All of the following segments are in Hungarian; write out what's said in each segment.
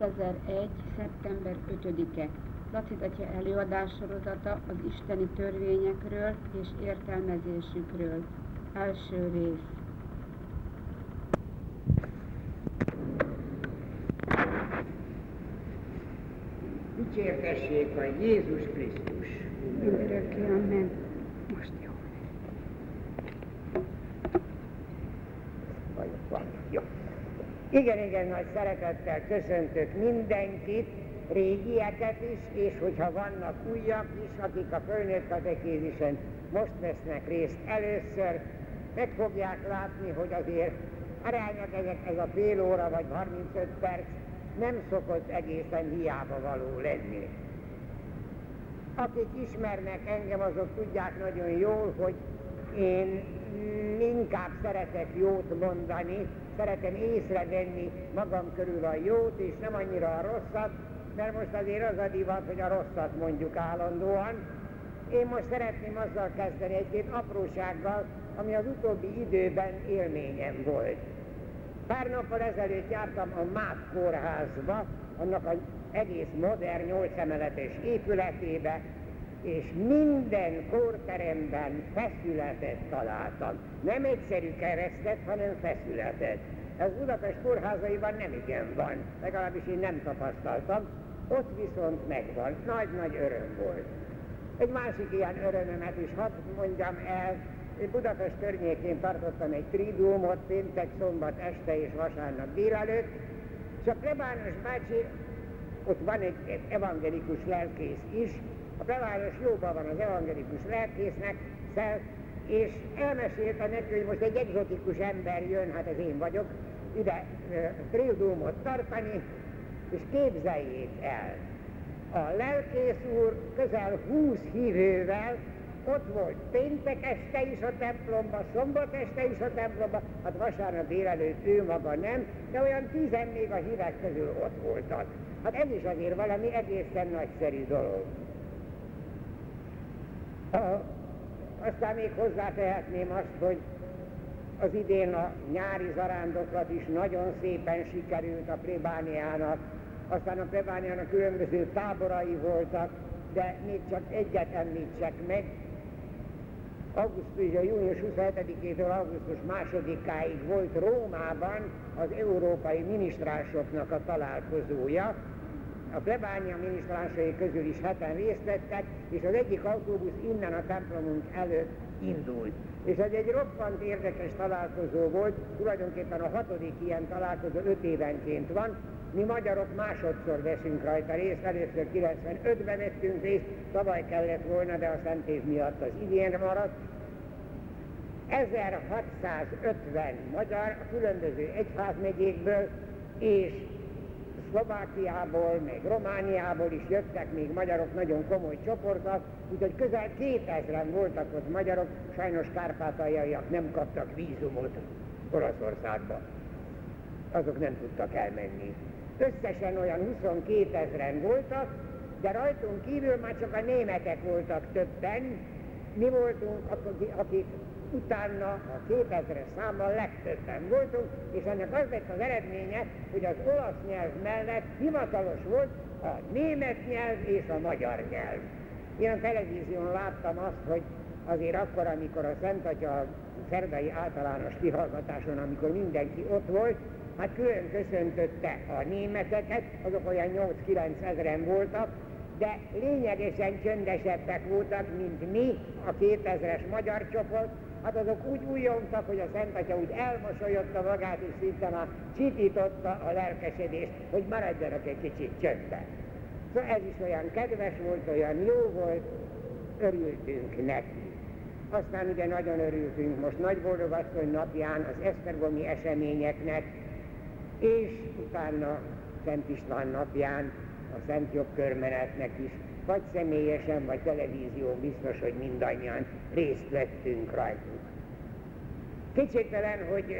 2001. szeptember 5-e Laci Atya előadás sorozata az isteni törvényekről és értelmezésükről. Első rész. Dicsértessék a Jézus Krisztus! Mindörökké, amen. Most jó. Vagy van. Jó. Igen, igen, nagy szeretettel köszöntök mindenkit, régieket is, és hogyha vannak újak is, akik a fölnőtt katekézisen most vesznek részt először, meg fogják látni, hogy azért arányok ezek, ez a fél óra vagy 35 perc nem szokott egészen hiába való lenni. Akik ismernek engem, azok tudják nagyon jól, hogy én inkább szeretek jót mondani, szeretem észrevenni magam körül a jót, és nem annyira a rosszat, mert most azért az a divat, hogy a rosszat mondjuk állandóan. Én most szeretném azzal kezdeni egy-két aprósággal, ami az utóbbi időben élményem volt. Pár nappal ezelőtt jártam a MÁP kórházba, annak az egész modern, nyolc emeletes épületébe, és minden kórteremben feszületet találtam. Nem egyszerű keresztet, hanem feszületet. Ez Budapest kórházaiban nem igen van, legalábbis én nem tapasztaltam, ott viszont megvan. Nagy-nagy öröm volt. Egy másik ilyen örömömet is hadd mondjam el, Budapest környékén tartottam egy tridiumot péntek, szombat este és vasárnap délelőtt, és a plebános bácsi, ott van egy evangelikus lelkész is, a plebános jóban van az evangelikus lelkésznek, szel, és elmesélte neki, hogy most egy egzotikus ember jön, hát ez én vagyok, ide e, tridiumot tartani, és képzeljék el, a lelkész úr közel 20 hívővel ott volt péntek este is a templomba, szombat este is a templomba, hát vasárnap délelőtt ő maga nem, de olyan tizen még a hívek közül ott voltak. Hát ez is azért valami egészen nagyszerű dolog. Aztán még hozzátehetném azt, hogy az idén a nyári zarándoklat is nagyon szépen sikerült a plébániának, aztán a plébániának különböző táborai voltak, de még csak egyet említsek meg, augusztus, a június 27-től augusztus 2-áig volt Rómában az európai minisztránsoknak a találkozója. A plebánia minisztránsai közül is heten részt vettek, és az egyik autóbusz innen a templomunk előtt indult. És ez egy roppant érdekes találkozó volt, tulajdonképpen a hatodik ilyen találkozó öt évenként van, mi magyarok másodszor veszünk rajta részt, először 95-ben vettünk részt, tavaly kellett volna, de a szent év miatt az idén maradt. 1650 magyar a különböző egyházmegyékből és Szlovákiából, meg Romániából is jöttek még magyarok, nagyon komoly csoportok, úgyhogy közel 2000-en voltak ott magyarok, sajnos kárpátaljaiak nem kaptak vízumot Olaszországba. Azok nem tudtak elmenni. Összesen olyan 22 ezeren voltak, de rajtunk kívül már csak a németek voltak többen, mi voltunk, akik utána a 2000-es számmal legtöbben voltunk, és ennek az lett az eredménye, hogy az olasz nyelv mellett hivatalos volt a német nyelv és a magyar nyelv. Én a televízión láttam azt, hogy azért akkor, amikor a Szent Atya a szerdai általános kihallgatáson, amikor mindenki ott volt, hát külön köszöntötte a németeket, azok olyan 8-9 ezeren voltak, de lényegesen csöndesebbek voltak, mint mi, a 2000-es magyar csoport, hát azok úgy újjongtak, hogy a Szent Atya úgy elmosolyodta magát, és szinte már csitította a lelkesedést, hogy maradjanak egy kicsit csöndben. Szóval ez is olyan kedves volt, olyan jó volt, örültünk neki. Aztán ugye nagyon örültünk most Nagy Boldogasszony napján az Esztergomi eseményeknek, és utána Szent István napján a Szent Jogkörmenetnek is, vagy személyesen, vagy televízió biztos, hogy mindannyian részt vettünk rajtuk. Kétségtelen, hogy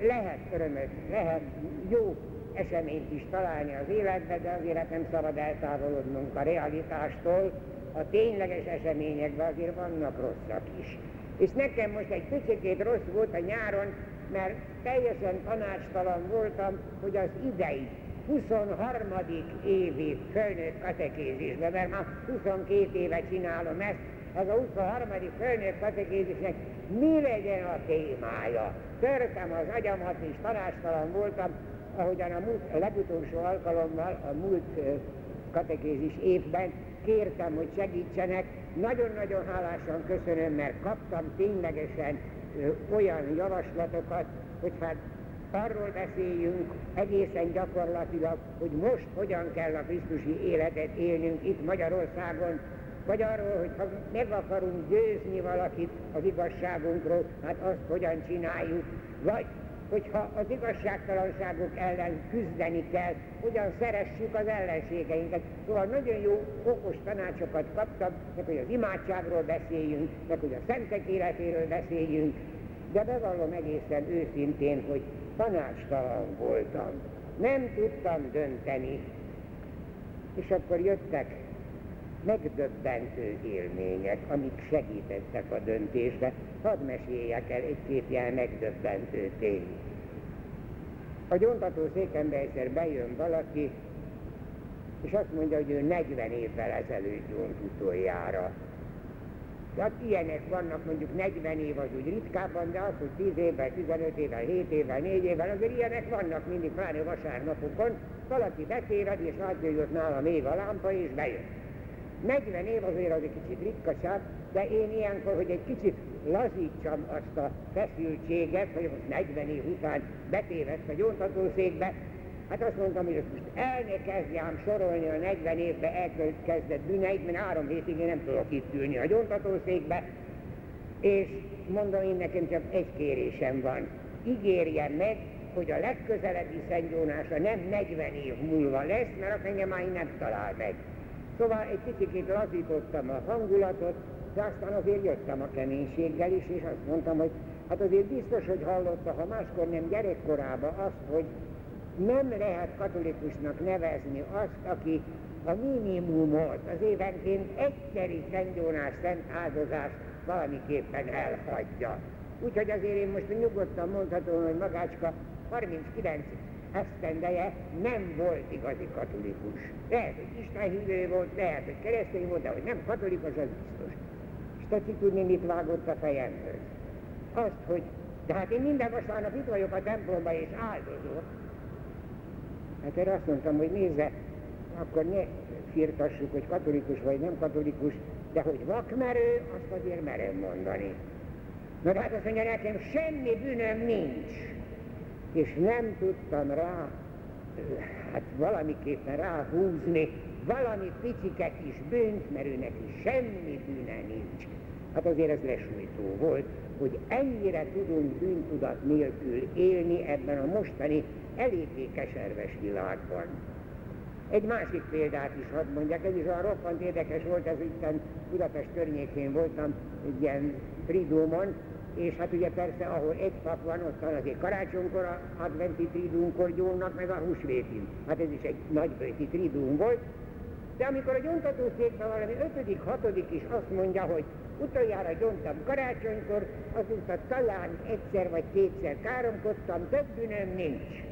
lehet örömöt, lehet jó eseményt is találni az életbe, de azért hát nem szabad eltávolodnunk a realitástól, a tényleges eseményekben azért vannak rosszak is. És nekem most egy picit rossz volt a nyáron, mert teljesen tanácstalan voltam, hogy az idei 23. évi fölnőtt katekézisben, mert már 22 éve csinálom ezt, az a 23. fölnőtt katekézisnek mi legyen a témája. Törtem az agyamat és tanástalan voltam, ahogyan a, múlt, a legutolsó alkalommal a múlt katekézis évben kértem, hogy segítsenek. Nagyon-nagyon hálásan köszönöm, mert kaptam ténylegesen olyan javaslatokat, hogy hát arról beszéljünk egészen gyakorlatilag, hogy most hogyan kell a Krisztusi életet élnünk itt Magyarországon, vagy arról, hogy ha meg akarunk győzni valakit az igazságunkról, hát azt hogyan csináljuk, vagy hogyha az igazságtalanságok ellen küzdeni kell, hogyan szeressük az ellenségeinket. Szóval nagyon jó, okos tanácsokat kaptam, meg hogy az imádságról beszéljünk, meg hogy a szentek életéről beszéljünk, de bevallom egészen őszintén, hogy tanácstalan voltam. Nem tudtam dönteni. És akkor jöttek megdöbbentő élmények, amik segítettek a döntésbe. Hadd meséljek el egy-két ilyen megdöbbentő tény. A gyontató székembe egyszer bejön valaki, és azt mondja, hogy ő 40 évvel ezelőtt gyónt utoljára. Tehát ilyenek vannak, mondjuk 40 év az úgy ritkábban, de az, hogy 10 évvel, 15 évvel, 7 évvel, 4 évvel, azért ilyenek vannak mindig, pláne vasárnapokon. Valaki betéved, és látja, hogy ott nálam ég a lámpa, és bejön. 40 év azért az egy kicsit ritkaság, de én ilyenkor, hogy egy kicsit lazítsam azt a feszültséget, hogy most 40 év után betévedt a gyóntatószékbe, hát azt mondtam, hogy most el ne kezdjem sorolni a 40 évbe elkezdett bűneit, mert három hétig én nem tudok itt ülni a gyóntatószékbe, és mondom, én nekem csak egy kérésem van. Ígérjem meg, hogy a legközelebbi szentgyónása nem 40 év múlva lesz, mert azt engem már nem talál meg. Szóval egy kicsit lazítottam a hangulatot, de aztán azért jöttem a keménységgel is, és azt mondtam, hogy hát azért biztos, hogy hallotta, ha máskor nem gyerekkorában azt, hogy nem lehet katolikusnak nevezni azt, aki a minimumot, az évenként egyszeri szentgyónás szent áldozást valamiképpen elhagyja. Úgyhogy azért én most nyugodtan mondhatom, hogy magácska 39 esztendeje nem volt igazi katolikus. Lehet, hogy Isten hívő volt, lehet, hogy keresztény volt, de hogy nem katolikus, az biztos. És tetszik tudni, mit vágott a fejemből. Azt, hogy de hát én minden vasárnap itt vagyok a templomban és áldozok. Hát erre azt mondtam, hogy nézze, akkor ne firtassuk, hogy katolikus vagy nem katolikus, de hogy vakmerő, azt azért merem mondani. Mert hát azt mondja nekem, semmi bűnöm nincs és nem tudtam rá, hát valamiképpen ráhúzni valami piciket is bűnt, mert ő neki semmi bűne nincs. Hát azért ez lesújtó volt, hogy ennyire tudunk bűntudat nélkül élni ebben a mostani eléggé keserves világban. Egy másik példát is hadd mondjak, ez is olyan roppant érdekes volt, ez itt Budapest környékén voltam egy ilyen fridumon, és hát ugye persze, ahol egy pap van, ott van azért karácsonykor, a adventi tridúnkor gyónnak, meg a húsvétin. Hát ez is egy nagybőti tridún volt. De amikor a gyontatószékben valami ötödik, hatodik is azt mondja, hogy utoljára gyontam karácsonykor, azóta talán egyszer vagy kétszer káromkodtam, több bűnöm nincs.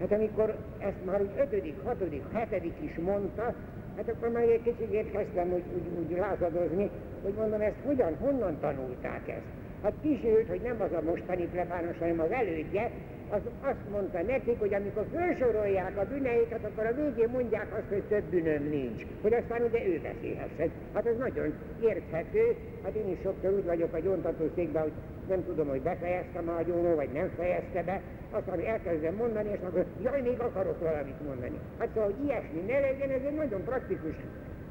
Hát amikor ezt már úgy ötödik, hatodik, hetedik is mondta, hát akkor már egy kicsit kezdtem úgy, úgy, úgy lázadozni, hogy mondom, ezt hogyan, honnan tanulták ezt? Hát kísérült, hogy nem az a mostani plebános, hanem az elődje, az azt mondta nekik, hogy amikor felsorolják a bűneiket, akkor a végén mondják azt, hogy több bűnöm nincs. Hogy aztán ugye ő beszélhessen. Hát ez nagyon érthető. Hát én is sokszor úgy vagyok a gyóntatószékben, hogy nem tudom, hogy befejeztem a gyónó, vagy nem fejezte be. Aztán elkezdem mondani, és akkor jaj, még akarok valamit mondani. Hát szóval, hogy ilyesmi ne legyen, ez egy nagyon praktikus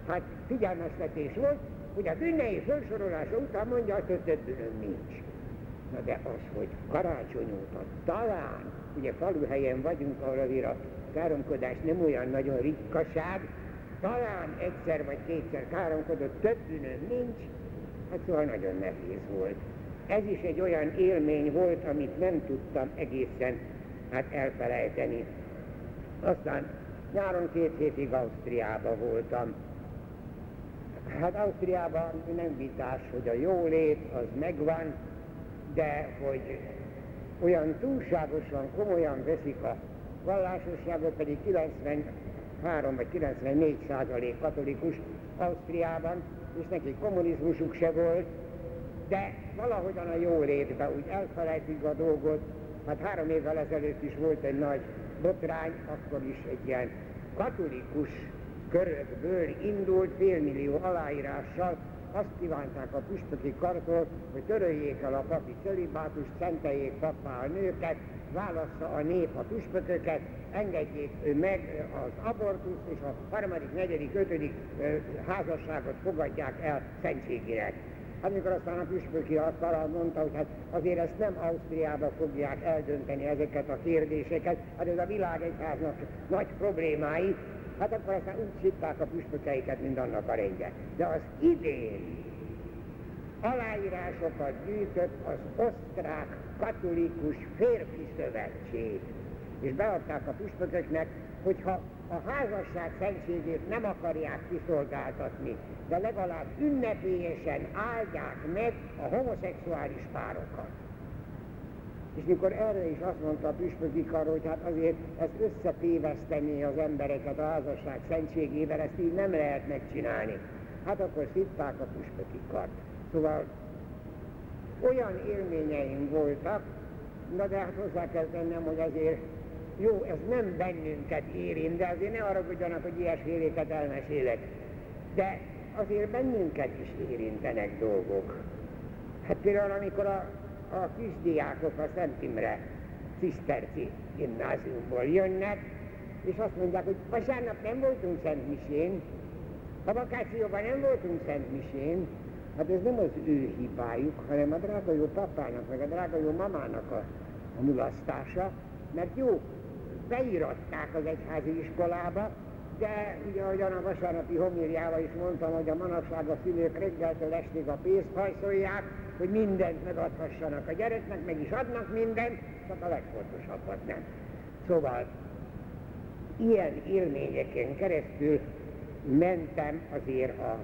hát figyelmeztetés volt, hogy a bűnei felsorolása után mondja hogy több bűnöm nincs. Na de az, hogy karácsony óta talán, ugye faluhelyen vagyunk, ahol azért a káromkodás nem olyan nagyon ritkaság, talán egyszer vagy kétszer káromkodott, több bűnöm nincs, hát szóval nagyon nehéz volt. Ez is egy olyan élmény volt, amit nem tudtam egészen hát elfelejteni. Aztán nyáron két hétig Ausztriában voltam, Hát Ausztriában nem vitás, hogy a jólét az megvan, de hogy olyan túlságosan komolyan veszik a vallásosságok pedig 93 vagy 94 százalék katolikus Ausztriában, és nekik kommunizmusuk se volt, de valahogyan a jó létbe úgy elfelejtik a dolgot. Hát három évvel ezelőtt is volt egy nagy botrány, akkor is egy ilyen katolikus körökből indult félmillió aláírással, azt kívánták a püspöki kartól, hogy töröljék el a papi celibátust, szenteljék pappá a nőket, válassza a nép a püspököket, engedjék meg az abortuszt, és a harmadik, negyedik, ötödik házasságot fogadják el szentségére. Hát amikor aztán a püspöki asztalal mondta, hogy hát azért ezt nem Ausztriába fogják eldönteni ezeket a kérdéseket, hát ez a világegyháznak nagy problémái, hát akkor aztán úgy hitták a püspökeiket, mint annak a rendje. De az idén aláírásokat gyűjtött az osztrák katolikus férfi szövetség, és beadták a püspököknek, hogyha a házasság szentségét nem akarják kiszolgáltatni, de legalább ünnepélyesen áldják meg a homoszexuális párokat. És mikor erre is azt mondta a püspöki kar, hogy hát azért ez összetéveszteni az embereket a házasság szentségével, ezt így nem lehet megcsinálni. Hát akkor szitták a püspöki kart. Szóval olyan élményeim voltak, na de hát hozzá kell tennem, hogy azért jó, ez nem bennünket érint, de azért ne arra tudjanak, hogy ilyesféléket elmesélek. De azért bennünket is érintenek dolgok. Hát például amikor a, a kisdiákok a Szent Imre Ciszterci gimnáziumból jönnek, és azt mondják, hogy vasárnap nem voltunk Szent Misén, a vakációban nem voltunk Szent Misén, hát ez nem az ő hibájuk, hanem a drága jó papának, meg a drága jó mamának a, a mulasztása, mert jó, beiratták az egyházi iskolába, de ugye ahogyan a vasárnapi homírjával is mondtam, hogy a manapság a szülők reggeltől estig a pénzt hajszolják, hogy mindent megadhassanak a gyereknek, meg is adnak mindent, csak a legfontosabbat nem. Szóval ilyen élményeken keresztül mentem azért a,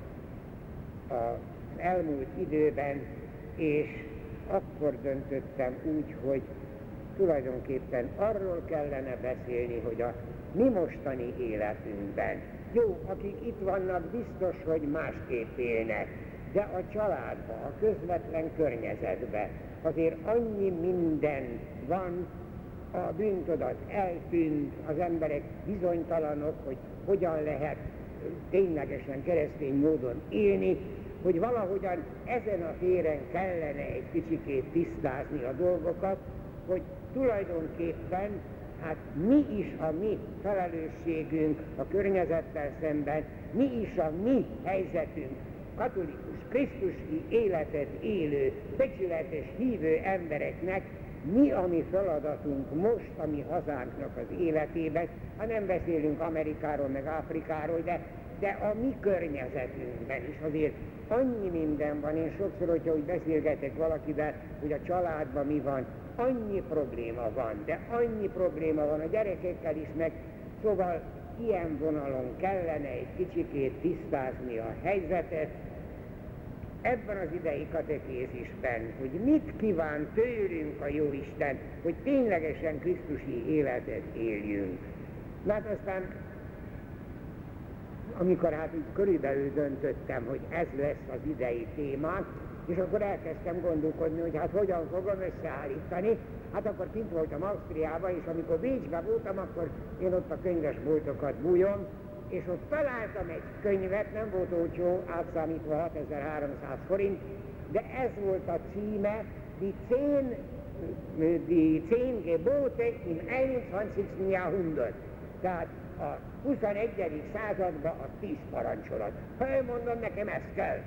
a elmúlt időben, és akkor döntöttem úgy, hogy tulajdonképpen arról kellene beszélni, hogy a mi mostani életünkben, jó, akik itt vannak, biztos, hogy másképp élnek, de a családban, a közvetlen környezetben azért annyi minden van, a bűntudat eltűnt, az emberek bizonytalanok, hogy hogyan lehet ténylegesen keresztény módon élni, hogy valahogyan ezen a téren kellene egy kicsikét tisztázni a dolgokat, hogy tulajdonképpen hát mi is a mi felelősségünk a környezettel szemben, mi is a mi helyzetünk, katolikus, krisztusi életet élő, becsületes hívő embereknek, mi a mi feladatunk most a mi hazánknak az életében, ha nem beszélünk Amerikáról meg Afrikáról, de, de a mi környezetünkben is azért annyi minden van. Én sokszor, hogyha úgy beszélgetek valakivel, hogy a családban mi van, annyi probléma van, de annyi probléma van a gyerekekkel is, meg szóval ilyen vonalon kellene egy kicsikét tisztázni a helyzetet, ebben az idei katekézisben, hogy mit kíván tőlünk a Jóisten, hogy ténylegesen Krisztusi életet éljünk. Na hát aztán, amikor hát így körülbelül döntöttem, hogy ez lesz az idei témák, és akkor elkezdtem gondolkodni, hogy hát hogyan fogom összeállítani. Hát akkor kint voltam Ausztriában, és amikor Bécsben voltam, akkor én ott a könyvesboltokat bújom, és ott találtam egy könyvet, nem volt olcsó, átszámítva 6300 forint, de ez volt a címe, Die zehn, die zehn Gebote im 21. Jahrhundert. Tehát a 21. században a tíz parancsolat. Ha én mondom, nekem ez kell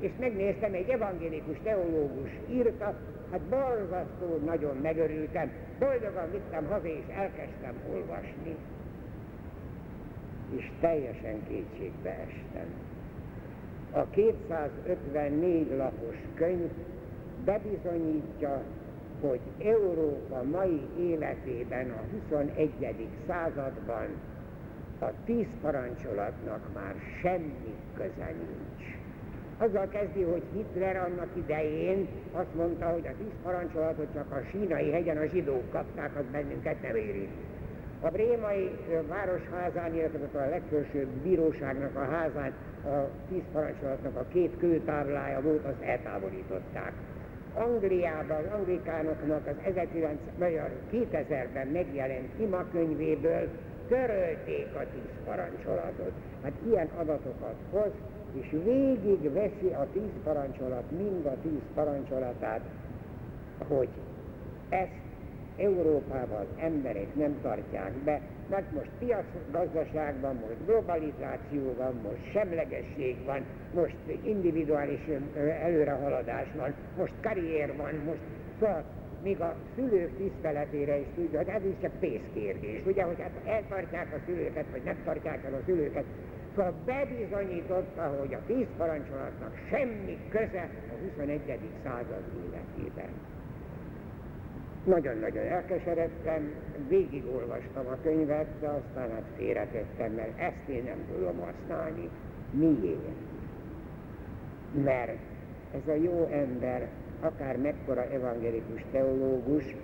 és megnéztem, egy evangélikus teológus írta, hát borzasztó nagyon megörültem, boldogan vittem haza, és elkezdtem olvasni, és teljesen kétségbe estem. A 254 lapos könyv bebizonyítja, hogy Európa mai életében a 21. században a tíz parancsolatnak már semmi köze nincs. Azzal kezdi, hogy Hitler annak idején azt mondta, hogy a tíz parancsolatot csak a sínai hegyen a zsidók kapták, az bennünket nem érint. A Brémai városházán, illetve a legfelsőbb bíróságnak a házán a tíz parancsolatnak a két kőtáblája volt, azt eltávolították. Angliában, az anglikánoknak az 2000-ben megjelent imakönyvéből törölték a tíz parancsolatot. Hát ilyen adatokat hoz, és végig veszi a tíz parancsolat, mind a tíz parancsolatát, hogy ezt Európában az emberek nem tartják be, mert most piacgazdaságban, most globalizáció van, most semlegesség van, most individuális előrehaladás van, most karrier van, most szóval még a szülők tiszteletére is tudja, hogy ez is csak pénzkérdés, ugye, hogy hát eltartják a szülőket, vagy nem tartják el a szülőket. Szóval bebizonyította, hogy a tíz parancsolatnak semmi köze a 21. század életében. Nagyon-nagyon elkeseredtem, végigolvastam a könyvet, de aztán hát félretettem, mert ezt én nem tudom használni. Miért? Mert ez a jó ember, akár mekkora evangélikus teológus,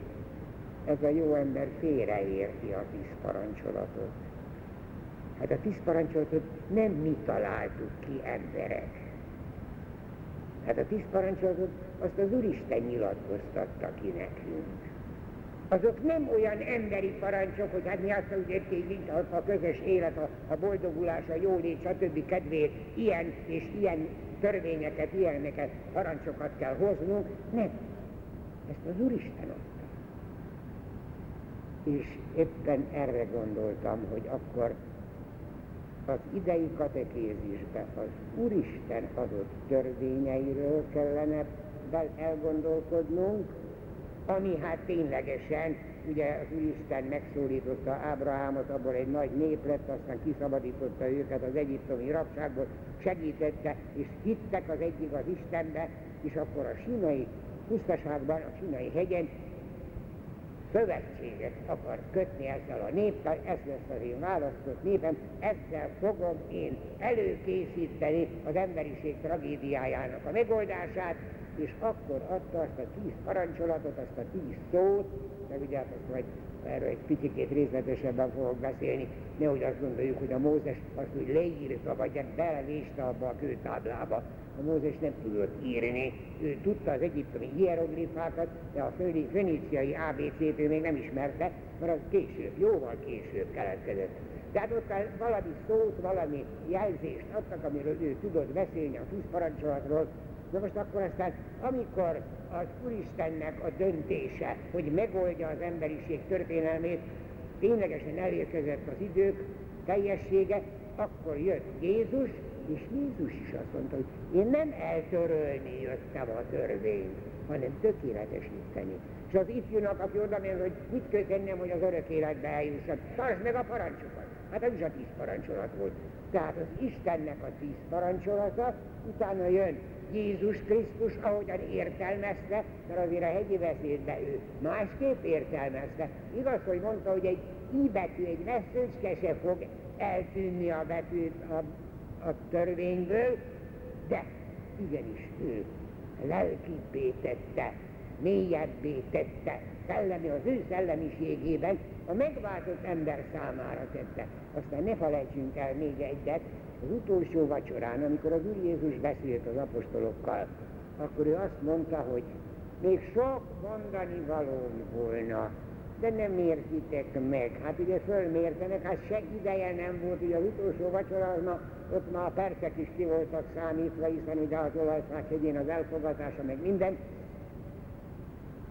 ez a jó ember félreérti a tíz parancsolatot. Hát a tíz parancsolatot nem mi találtuk ki emberek. Hát a tíz parancsolatot azt az Úristen nyilatkoztatta ki nekünk azok nem olyan emberi parancsok, hogy hát mi azt úgy értjük, a, a közös élet, a, a boldogulás, a jólét, stb. kedvéért ilyen és ilyen törvényeket, ilyeneket, parancsokat kell hoznunk. Nem. Ezt az Úristen adta. És éppen erre gondoltam, hogy akkor az idei katekézisben az Úristen adott törvényeiről kellene elgondolkodnunk, ami hát ténylegesen, ugye az Úristen megszólította Ábrahámot, abból egy nagy nép lett, aztán kiszabadította őket az egyiptomi rabságból, segítette, és hittek az egyik az Istenbe, és akkor a sinai pusztaságban, a sinai hegyen szövetséget akar kötni ezzel a néppel, ez lesz az én választott népem, ezzel fogom én előkészíteni az emberiség tragédiájának a megoldását, és akkor adta azt a tíz parancsolatot, azt a tíz szót, de ugye hát azt majd erről egy picit részletesebben fogok beszélni, nehogy azt gondoljuk, hogy a Mózes azt úgy leírta, vagy hát belevéste abba a kőtáblába. A Mózes nem tudott írni, ő tudta az egyiptomi hieroglifákat, de a föníciai ABC-t ő még nem ismerte, mert az később, jóval később keletkezett. Tehát ott valami szót, valami jelzést adtak, amiről ő tudott beszélni a tíz parancsolatról, Na most akkor aztán, amikor az Úristennek a döntése, hogy megoldja az emberiség történelmét, ténylegesen elérkezett az idők teljessége, akkor jött Jézus, és Jézus is azt mondta, hogy én nem eltörölni jöttem a törvényt, hanem tökéletesíteni. És az ifjúnak, aki oda hogy mit kell tennem, hogy az örök életbe eljussak, tartsd meg a parancsokat. Hát ez is a tíz parancsolat volt. Tehát az Istennek a tíz parancsolata, utána jön Jézus Krisztus, ahogyan értelmezte, mert azért a hegyi beszédbe ő másképp értelmezte. Igaz, hogy mondta, hogy egy i betű, egy veszőcske se fog eltűnni a betűt a, a törvényből, de igenis ő lelkibbé tette, mélyebbé tette, szellemi, az ő szellemiségében a megváltott ember számára tette. Aztán ne felejtsünk el még egyet, az utolsó vacsorán, amikor az Úr Jézus beszélt az apostolokkal, akkor ő azt mondta, hogy még sok mondani valóm volna, de nem értitek meg. Hát ugye fölmértenek, hát se ideje nem volt, ugye az utolsó vacsora, na, ott már a percek is ki voltak számítva, hiszen ugye az olajfák hegyén az elfogadása, meg minden.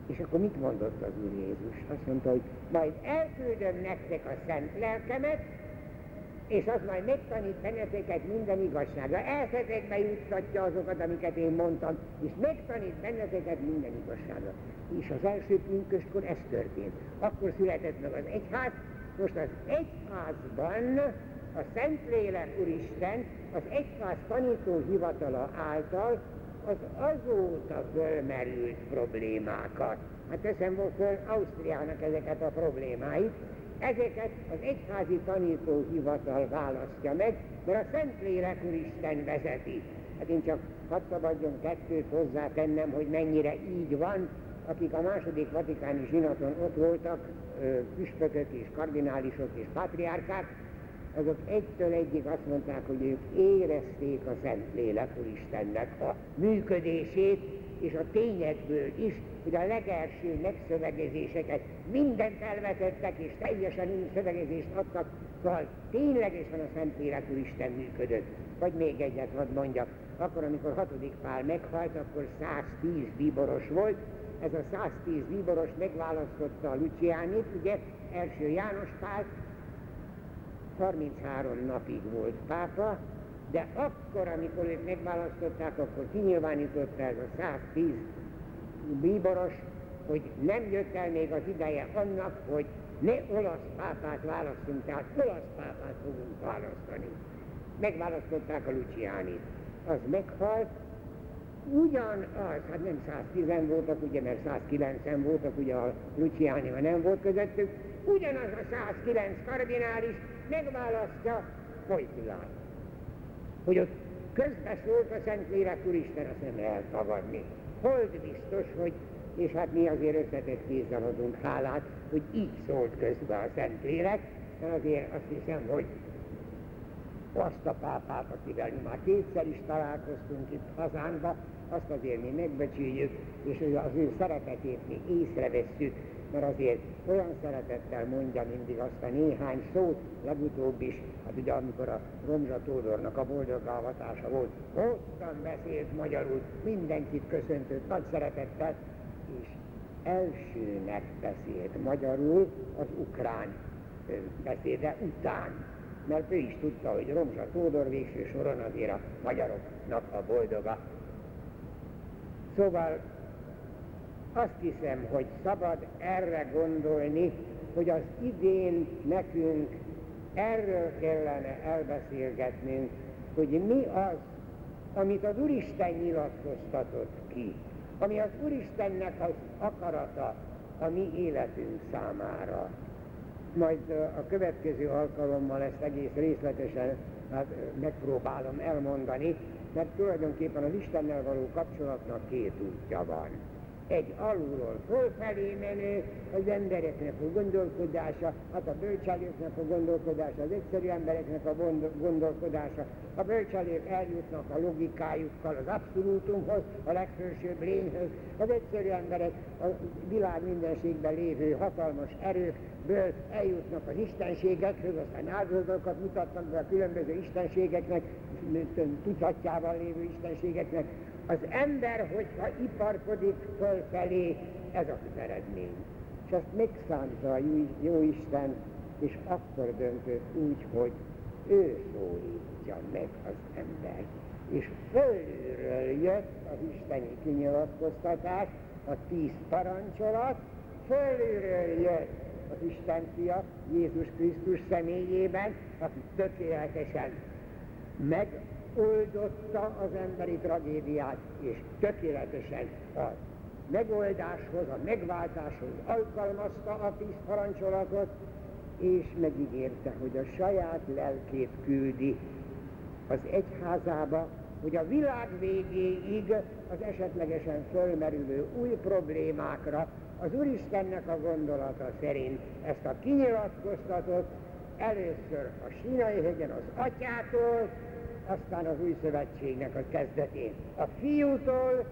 És akkor mit mondott az Úr Jézus? Azt mondta, hogy majd elküldöm nektek a szent lelkemet, és az majd megtanít benneteket minden igazságra. Elszetekbe juttatja azokat, amiket én mondtam, és megtanít benneteket minden igazságra. És az első pünköskor ez történt. Akkor született meg az egyház, most az egyházban a Szentlélek Úristen az egyház tanító hivatala által az azóta fölmerült problémákat. Hát teszem föl Ausztriának ezeket a problémáit, Ezeket az egyházi tanítóhivatal választja meg, mert a Szentlélek Isten vezeti. Hát én csak hadd szabadjon kettőt hozzátennem, hogy mennyire így van. Akik a második vatikáni zsinaton ott voltak, püspökök és kardinálisok és patriárkák, azok egytől egyig azt mondták, hogy ők érezték a Szentlélek Istennek a működését, és a tényekből is, hogy a legelső megszövegezéseket mindent elvetettek, és teljesen új szövegezést adtak, szóval ténylegesen a Szentlélek Isten működött. Vagy még egyet hadd mondjak, akkor, amikor hatodik Pál meghalt, akkor 110 bíboros volt, ez a 110 bíboros megválasztotta a Luciánit, ugye, első János Pál, 33 napig volt pápa, de akkor, amikor őt megválasztották, akkor kinyilvánította ez a 110 bíboros, hogy nem jött el még az ideje annak, hogy ne olasz pápát választunk, tehát olasz pápát fogunk választani. Megválasztották a Luciánit. Az meghalt, ugyanaz, hát nem 110 voltak, ugye, mert 109 voltak, ugye a Luciáni nem volt közöttük, ugyanaz a 109 kardinális megválasztja Wojtylát. Hogy ott közbeszólt a Szentlélek Úristen, azt nem lehet tagadni. Hold biztos, hogy és hát mi azért összetett kézzel adunk hálát, hogy így szólt közbe a Szentlélek, mert azért azt hiszem, hogy azt a pápát, akivel mi már kétszer is találkoztunk itt hazánkba, azt azért mi megbecsüljük, és az ő szeretetét mi észrevesszük, mert azért olyan szeretettel mondja mindig azt a néhány szót, legutóbb is, hát ugye amikor a Romzsa Tódornak a boldogálvatása volt, hosszan beszélt magyarul, mindenkit köszöntött nagy szeretettel, és elsőnek beszélt magyarul az ukrán beszéde után, mert ő is tudta, hogy Romzsa Tódor végső soron azért a magyaroknak a boldoga. Szóval azt hiszem, hogy szabad erre gondolni, hogy az idén nekünk erről kellene elbeszélgetnünk, hogy mi az, amit az Úristen nyilatkoztatott ki, ami az Úristennek az akarata a mi életünk számára. Majd a következő alkalommal ezt egész részletesen hát, megpróbálom elmondani, mert tulajdonképpen az Istennel való kapcsolatnak két útja van egy alulról fölfelé menő, az embereknek a gondolkodása, hát a bölcselőknek a gondolkodása, az egyszerű embereknek a gondolkodása. A bölcselők eljutnak a logikájukkal az abszolútumhoz, a legfősőbb lényhöz, az egyszerű emberek a világ mindenségben lévő hatalmas erőkből eljutnak az istenségekhez, aztán áldozatokat mutatnak be a különböző istenségeknek, tucatjával lévő istenségeknek, az ember, hogyha iparkodik fölfelé, ez az eredmény. És azt megszánta a jó Isten, és akkor döntött úgy, hogy ő szólítja meg az ember. És fölülről jött az isteni kinyilatkoztatás, a tíz parancsolat, fölülről jött az Isten fia, Jézus Krisztus személyében, aki tökéletesen meg oldotta az emberi tragédiát, és tökéletesen a megoldáshoz, a megváltáshoz alkalmazta a tíz parancsolatot, és megígérte, hogy a saját lelkét küldi az egyházába, hogy a világ végéig az esetlegesen fölmerülő új problémákra az Úristennek a gondolata szerint ezt a kinyilatkoztatott először a Sínai hegyen az atyától, aztán az új szövetségnek a kezdetén. A fiútól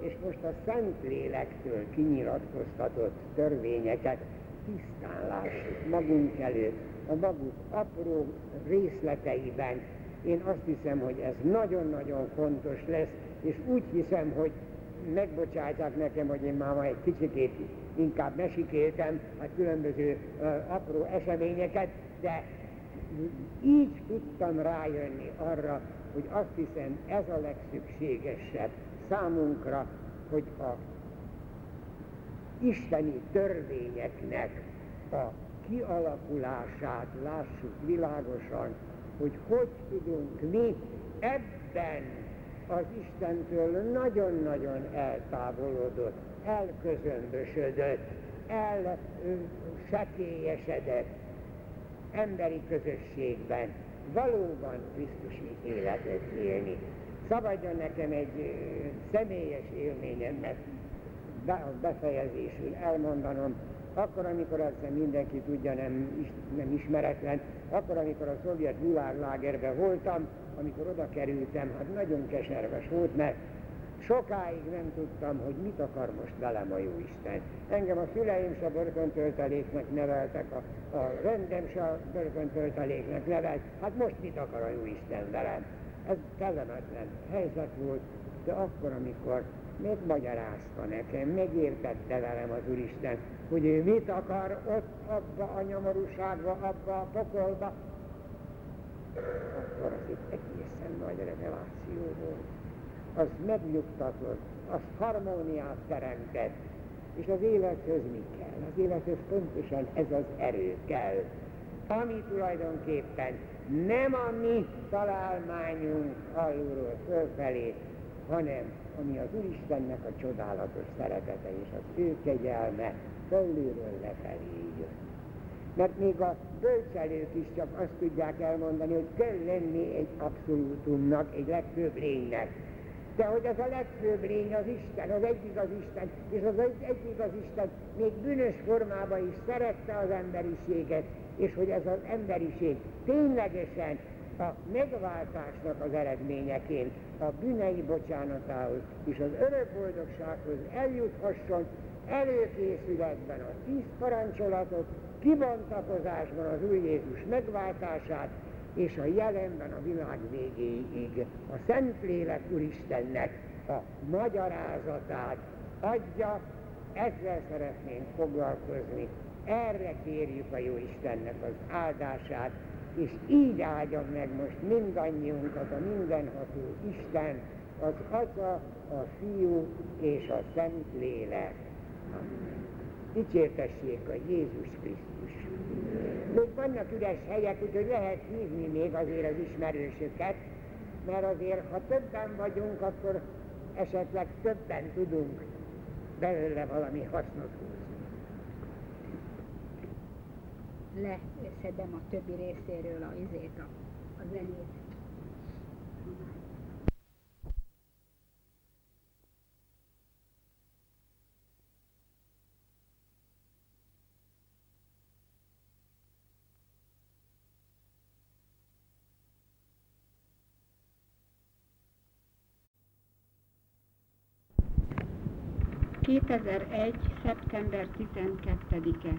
és most a Szentlélektől kinyilatkoztatott törvényeket tisztán lássuk magunk előtt, a maguk apró részleteiben. Én azt hiszem, hogy ez nagyon-nagyon fontos lesz, és úgy hiszem, hogy megbocsátják nekem, hogy én már egy kicsikét inkább mesikéltem a különböző uh, apró eseményeket, de így tudtam rájönni arra, hogy azt hiszem ez a legszükségesebb számunkra, hogy a isteni törvényeknek a kialakulását lássuk világosan, hogy hogy tudunk mi ebben az Istentől nagyon-nagyon eltávolodott, elközömbösödött, elsekélyesedett, emberi közösségben valóban Krisztusi életet élni. Szabadjon nekem egy személyes élményem, mert be, befejezésül elmondanom, akkor, amikor azt mindenki tudja, nem, nem ismeretlen, akkor, amikor a szovjet világlágerben voltam, amikor oda kerültem, hát nagyon keserves volt, mert sokáig nem tudtam, hogy mit akar most velem a Jóisten. Engem a szüleim se börköntölteléknek neveltek, a, a rendem se a nevelt, hát most mit akar a Jóisten velem? Ez kellemetlen helyzet volt, de akkor, amikor megmagyarázta nekem, megértette velem az Úristen, hogy ő mit akar ott, abba a nyomorúságba, abba a pokolba, akkor az itt egészen nagy reveláció volt. Az megnyugtatott, az harmóniát teremtett, és az élethöz mi kell? Az élethöz pontosan ez az erő kell, ami tulajdonképpen nem a mi találmányunk alulról fölfelé, hanem ami az Úristennek a csodálatos szeretete és az ő kegyelme felülről lefelé jön. Mert még a bölcselők is csak azt tudják elmondani, hogy kell lenni egy abszolútumnak, egy legfőbb lénynek. De hogy ez a legfőbb lény az Isten, az egyik az Isten, és az egyik az Isten még bűnös formában is szerette az emberiséget, és hogy ez az emberiség ténylegesen a megváltásnak az eredményeként a bűnei bocsánatához és az örök boldogsághoz eljuthasson, előkészületben a tíz parancsolatot, kibontakozásban az Úr Jézus megváltását, és a jelenben a világ végéig a Szentlélek Úristennek a magyarázatát adja, ezzel szeretnénk foglalkozni. Erre kérjük a Jó Istennek az áldását, és így áldja meg most mindannyiunkat a mindenható Isten, az Atya, a Fiú és a Szent Lélek. Dicsértessék a Jézus Krisztus. Még vannak üres helyek, úgyhogy lehet hívni még azért az ismerősöket, mert azért, ha többen vagyunk, akkor esetleg többen tudunk belőle valami hasznot húzni leszedem a többi részéről a izét, a, a zenét. Kétezer-egy. szeptember 12-e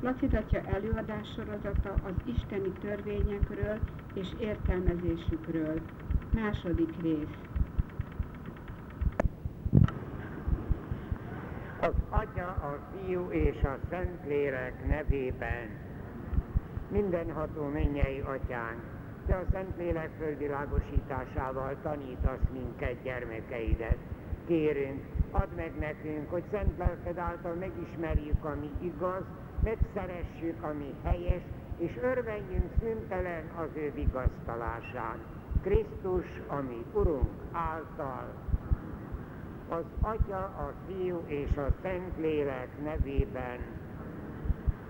Lacidatja előadás sorozata az isteni törvényekről és értelmezésükről. Második rész. Az Atya, a Fiú és a Szentlélek nevében mindenható mennyei Atyánk, Te a Szentlélek fölvilágosításával tanítasz minket gyermekeidet. Kérünk, add meg nekünk, hogy szent lelked által megismerjük, ami igaz, megszeressük, ami helyes, és örvenjünk szüntelen az ő vigasztalásán. Krisztus, ami Urunk által, az Atya, a Fiú és a Szentlélek nevében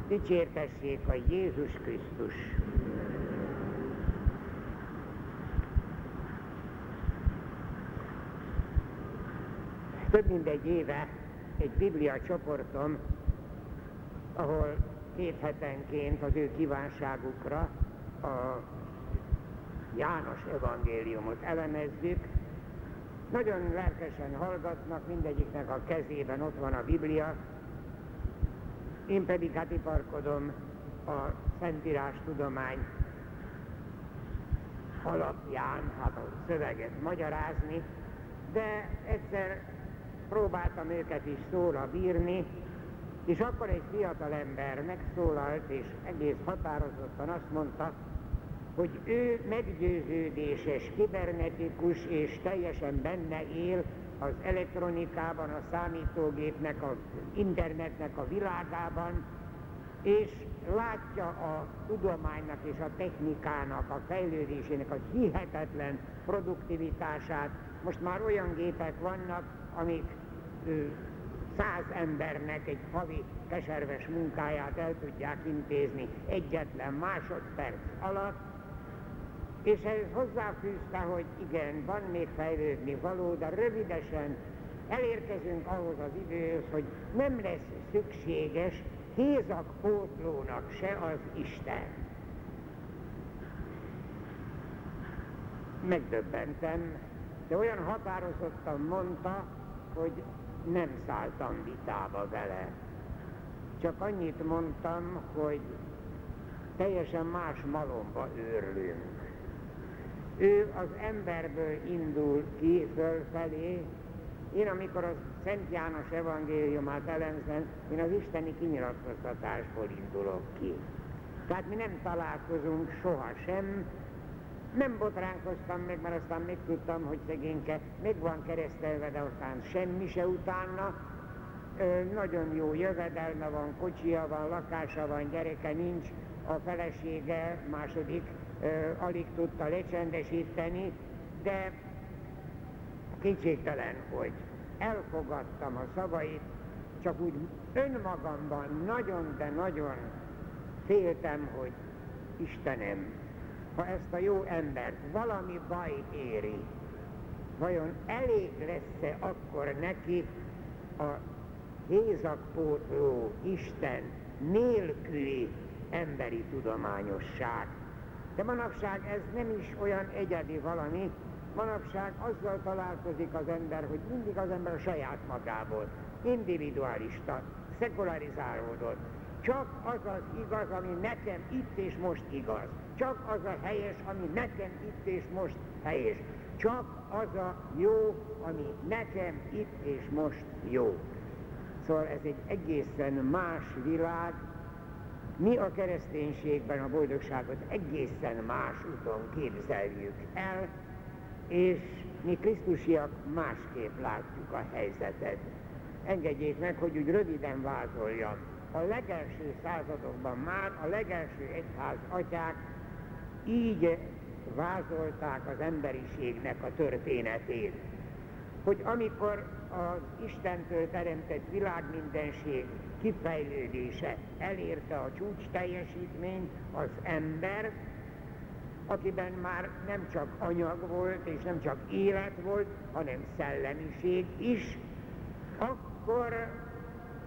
dicsértessék a Jézus Krisztus. Több mint egy éve egy Biblia csoportom ahol két hetenként az ő kívánságukra a János evangéliumot elemezzük. Nagyon lelkesen hallgatnak, mindegyiknek a kezében ott van a Biblia, én pedig hát iparkodom a Szentírás tudomány alapján hát a szöveget magyarázni, de egyszer próbáltam őket is szóra bírni, és akkor egy fiatal ember megszólalt, és egész határozottan azt mondta, hogy ő meggyőződéses, kibernetikus és teljesen benne él az elektronikában, a számítógépnek, az internetnek a világában, és látja a tudománynak és a technikának a fejlődésének a hihetetlen produktivitását. Most már olyan gépek vannak, amik száz embernek egy havi keserves munkáját el tudják intézni egyetlen másodperc alatt, és ez hozzáfűzte, hogy igen, van még fejlődni való, de rövidesen elérkezünk ahhoz az időhöz, hogy nem lesz szükséges hézakpótlónak se az Isten. Megdöbbentem, de olyan határozottan mondta, hogy nem szálltam vitába vele. Csak annyit mondtam, hogy teljesen más malomba őrlünk. Ő az emberből indul ki fölfelé, én amikor a Szent János evangéliumát elemzem, én az isteni kinyilatkoztatásból indulok ki. Tehát mi nem találkozunk sohasem, nem botránkoztam meg, mert aztán megtudtam, hogy szegényke meg van keresztelve, de aztán semmi se utána. Ö, nagyon jó jövedelme van, kocsia van, lakása van, gyereke nincs, a felesége második ö, alig tudta lecsendesíteni, de kétségtelen, hogy elfogadtam a szavait, csak úgy önmagamban nagyon, de nagyon féltem, hogy Istenem, ha ezt a jó embert valami baj éri, vajon elég lesz-e akkor neki a hézakpótló Isten nélküli emberi tudományosság. De manapság ez nem is olyan egyedi valami, manapság azzal találkozik az ember, hogy mindig az ember saját magából, individualista, szekularizálódott. Csak az az igaz, ami nekem itt és most igaz. Csak az a helyes, ami nekem itt és most helyes. Csak az a jó, ami nekem itt és most jó. Szóval ez egy egészen más világ. Mi a kereszténységben a boldogságot egészen más úton képzeljük el, és mi Krisztusiak másképp látjuk a helyzetet. Engedjék meg, hogy úgy röviden vázoljam. A legelső századokban már a legelső egyház atyák így vázolták az emberiségnek a történetét. Hogy amikor az Istentől teremtett világmindenség kifejlődése elérte a csúcs teljesítményt, az ember akiben már nem csak anyag volt, és nem csak élet volt, hanem szellemiség is, akkor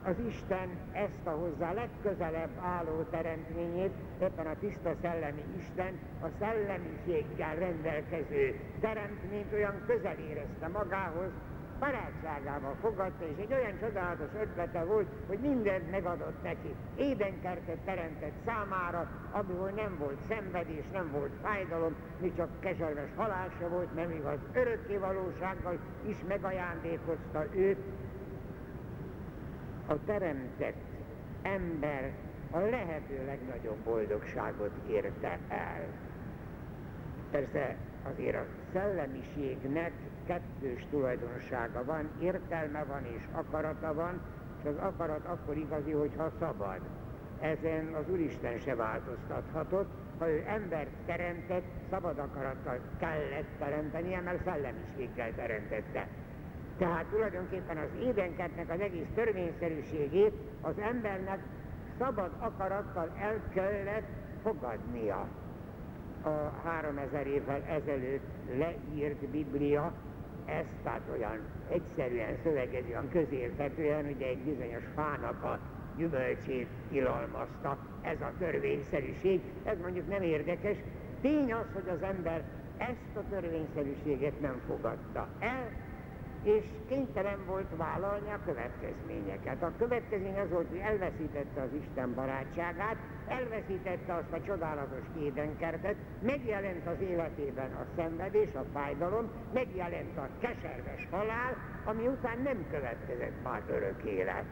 az Isten ezt a hozzá legközelebb álló teremtményét, éppen a tiszta szellemi Isten, a szellemiséggel rendelkező teremtményt olyan közel érezte magához, barátságával fogadta, és egy olyan csodálatos ötlete volt, hogy mindent megadott neki. Édenkertet teremtett számára, abból nem volt szenvedés, nem volt fájdalom, mi csak keserves halál volt, nem igaz, örökké valósággal is megajándékozta őt. A teremtett ember a lehető legnagyobb boldogságot érte el. Persze azért a szellemiségnek kettős tulajdonsága van, értelme van és akarata van, és az akarat akkor igazi, hogyha szabad. Ezen az Úristen se változtathatott, ha ő embert teremtett, szabad akarattal kellett teremtenie, mert szellemiséggel teremtette. Tehát tulajdonképpen az édenkertnek az egész törvényszerűségét az embernek szabad akarattal el kellett fogadnia. A 3000 évvel ezelőtt leírt Biblia ezt, tehát olyan egyszerűen szövegezi, olyan közérthetően, ugye egy bizonyos fának a gyümölcsét tilalmazta, ez a törvényszerűség, ez mondjuk nem érdekes. Tény az, hogy az ember ezt a törvényszerűséget nem fogadta el, és kénytelen volt vállalni a következményeket. A következmény az volt, hogy elveszítette az Isten barátságát, elveszítette azt a csodálatos édenkertet, megjelent az életében a szenvedés, a fájdalom, megjelent a keserves halál, ami után nem következett már örök élet.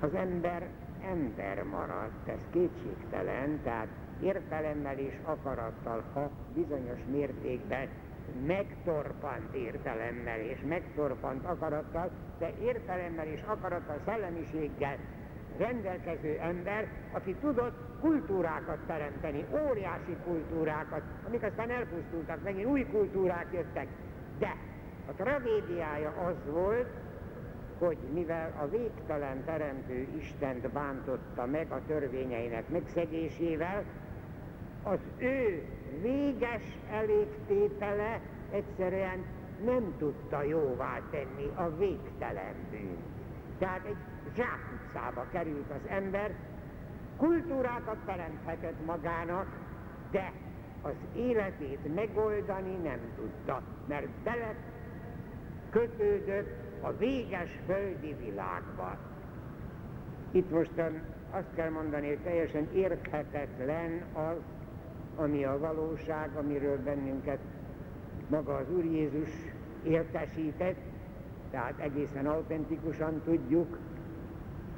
Az ember ember maradt, ez kétségtelen, tehát értelemmel és akarattal, ha bizonyos mértékben megtorpant értelemmel és megtorpant akarattal, de értelemmel és akarattal, szellemiséggel rendelkező ember, aki tudott kultúrákat teremteni, óriási kultúrákat, amik aztán elpusztultak, megint új kultúrák jöttek. De a tragédiája az volt, hogy mivel a végtelen teremtő Istent bántotta meg a törvényeinek megszegésével, az ő véges elégtétele egyszerűen nem tudta jóvá tenni a végtelen bűn. Tehát egy zsákutcába került az ember, kultúrákat teremthetett magának, de az életét megoldani nem tudta, mert bele kötődött a véges földi világba. Itt mostan azt kell mondani, hogy teljesen érthetetlen az, ami a valóság, amiről bennünket maga az Úr Jézus értesített, tehát egészen autentikusan tudjuk,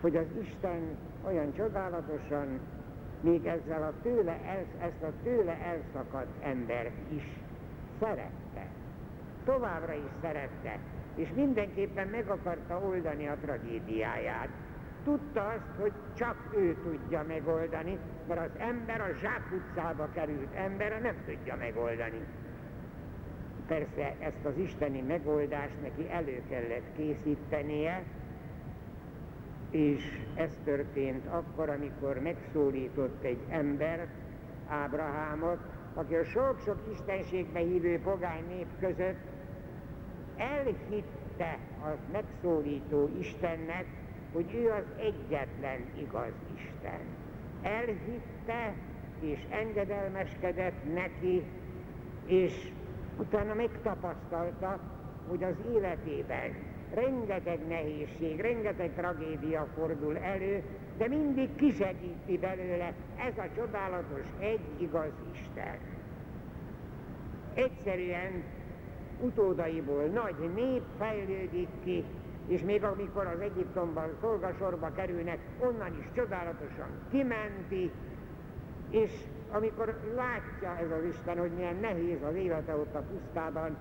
hogy az Isten olyan csodálatosan még ezzel a tőle el, ezt a tőle elszakadt embert is szerette. Továbbra is szerette, és mindenképpen meg akarta oldani a tragédiáját. Tudta azt, hogy csak ő tudja megoldani, mert az ember, a zsákutcába került ember nem tudja megoldani. Persze ezt az isteni megoldást neki elő kellett készítenie, és ez történt akkor, amikor megszólított egy embert, Ábrahámot, aki a sok-sok istenségbe hívő pogány nép között elhitte az megszólító Istennek, hogy ő az egyetlen igaz Isten. Elhitte és engedelmeskedett neki, és utána megtapasztalta, hogy az életében rengeteg nehézség, rengeteg tragédia fordul elő, de mindig kisegíti belőle ez a csodálatos egy igaz Isten. Egyszerűen utódaiból nagy nép fejlődik ki, és még amikor az Egyiptomban szolgasorba kerülnek, onnan is csodálatosan kimenti, és amikor látja ez az Isten, hogy milyen nehéz az élete ott a pusztában,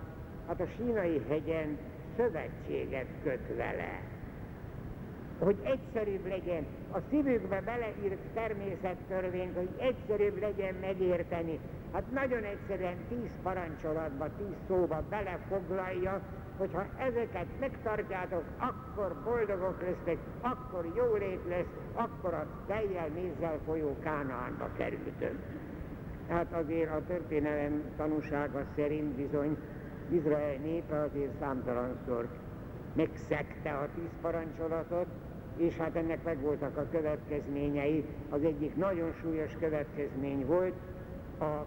hát a sínai hegyen szövetséget köt vele. Hogy egyszerűbb legyen, a szívükbe beleírt természettörvényt, hogy egyszerűbb legyen megérteni. Hát nagyon egyszerűen tíz parancsolatba, tíz szóba belefoglalja, hogyha ezeket megtartjátok, akkor boldogok lesztek, akkor jólét lesz, akkor a teljel mézzel folyó Kánaánba kerültök. Hát azért a történelem tanúsága szerint bizony Izrael népe azért számtalanszor megszegte a tíz parancsolatot, és hát ennek megvoltak a következményei. Az egyik nagyon súlyos következmény volt a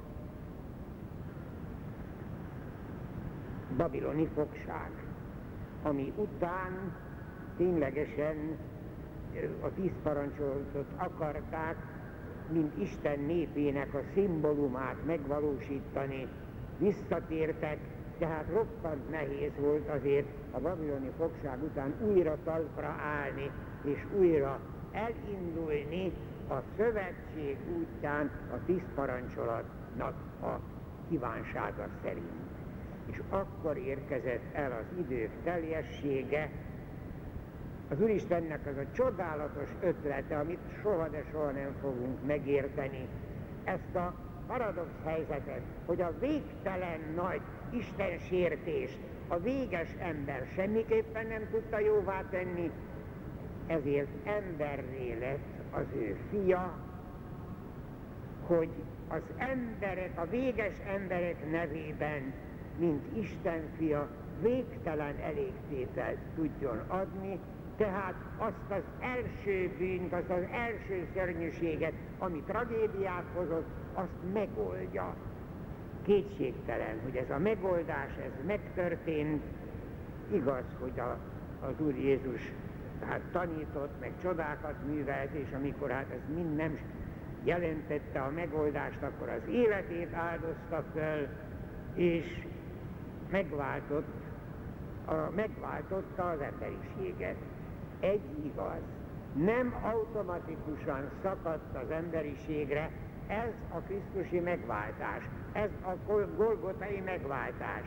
babiloni fogság, ami után ténylegesen a tíz parancsolatot akarták, mint Isten népének a szimbólumát megvalósítani, visszatértek tehát roppant nehéz volt azért a babiloni fogság után újra talpra állni, és újra elindulni a szövetség útján a tíz parancsolatnak a kívánsága szerint. És akkor érkezett el az idők teljessége, az Úristennek az a csodálatos ötlete, amit soha de soha nem fogunk megérteni, ezt a paradox helyzetet, hogy a végtelen nagy Isten sértést a véges ember semmiképpen nem tudta jóvá tenni, ezért emberré lett az ő fia, hogy az emberek, a véges emberek nevében, mint Isten fia, végtelen elégtételt tudjon adni, tehát azt az első bűnt, azt az első szörnyűséget, ami tragédiát hozott, azt megoldja. Kétségtelen, hogy ez a megoldás, ez megtörtént, igaz, hogy a, az Úr Jézus tehát tanított, meg csodákat művelt, és amikor hát ez mind nem jelentette a megoldást, akkor az életét áldozta föl, és megváltott, a, megváltotta az emberiséget. Egy igaz, nem automatikusan szakadt az emberiségre ez a Krisztusi megváltás, ez a Golgotai megváltás.